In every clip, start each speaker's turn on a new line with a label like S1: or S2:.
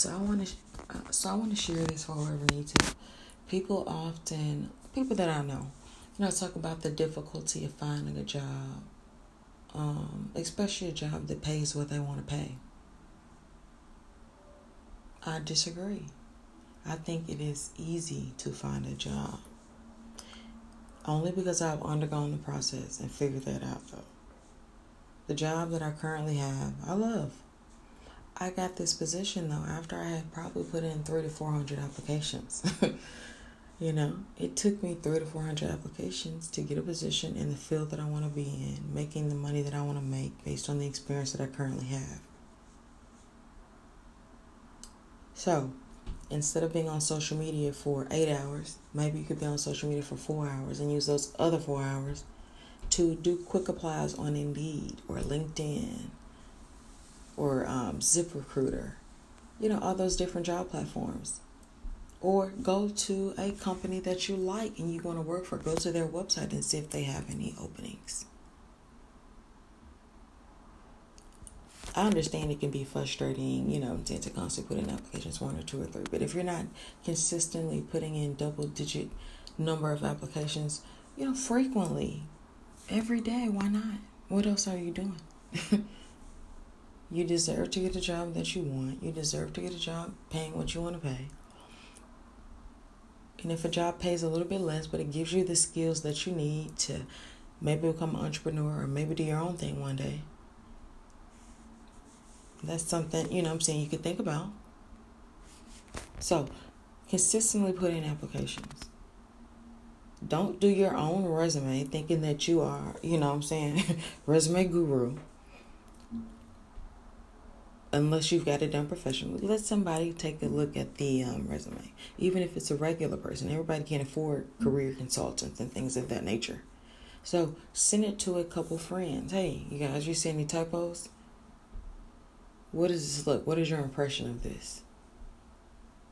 S1: So I want to, uh, so I want to share this needs it. People often, people that I know, you know, talk about the difficulty of finding a job, um, especially a job that pays what they want to pay. I disagree. I think it is easy to find a job. Only because I've undergone the process and figured that out, though. The job that I currently have, I love. I got this position, though, after I had probably put in three to 400 applications. you know, it took me three to 400 applications to get a position in the field that I want to be in, making the money that I want to make based on the experience that I currently have. So, instead of being on social media for eight hours, maybe you could be on social media for four hours and use those other four hours to do quick applies on Indeed or LinkedIn or um, ZipRecruiter, you know, all those different job platforms. Or go to a company that you like and you want to work for. Go to their website and see if they have any openings. I understand it can be frustrating, you know, to, to constantly put in applications one or two or three. But if you're not consistently putting in double digit number of applications, you know, frequently, every day, why not? What else are you doing? you deserve to get a job that you want. You deserve to get a job paying what you want to pay. And if a job pays a little bit less, but it gives you the skills that you need to maybe become an entrepreneur or maybe do your own thing one day, that's something, you know I'm saying, you could think about. So, consistently put in applications. Don't do your own resume thinking that you are, you know what I'm saying, resume guru. Unless you've got it done professionally, let somebody take a look at the um, resume. Even if it's a regular person, everybody can't afford career consultants and things of that nature. So send it to a couple friends. Hey, you guys, you see any typos? What does this look? What is your impression of this?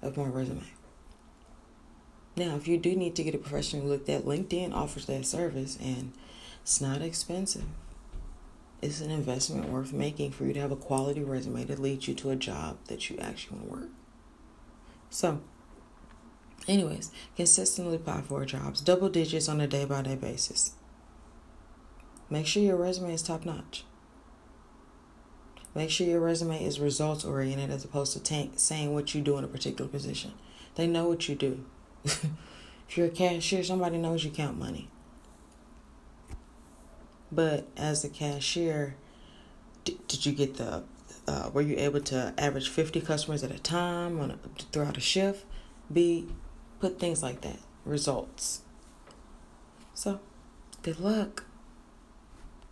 S1: Of my resume? Now, if you do need to get a professional looked at, LinkedIn offers that service and it's not expensive. It's an investment worth making for you to have a quality resume that leads you to a job that you actually want to work. So, anyways, consistently apply for jobs, double digits on a day by day basis. Make sure your resume is top notch. Make sure your resume is results oriented as opposed to saying what you do in a particular position. They know what you do. if you're a cashier, somebody knows you count money. But as a cashier, did, did you get the? Uh, were you able to average fifty customers at a time on a, throughout a shift? Be put things like that. Results. So, good luck.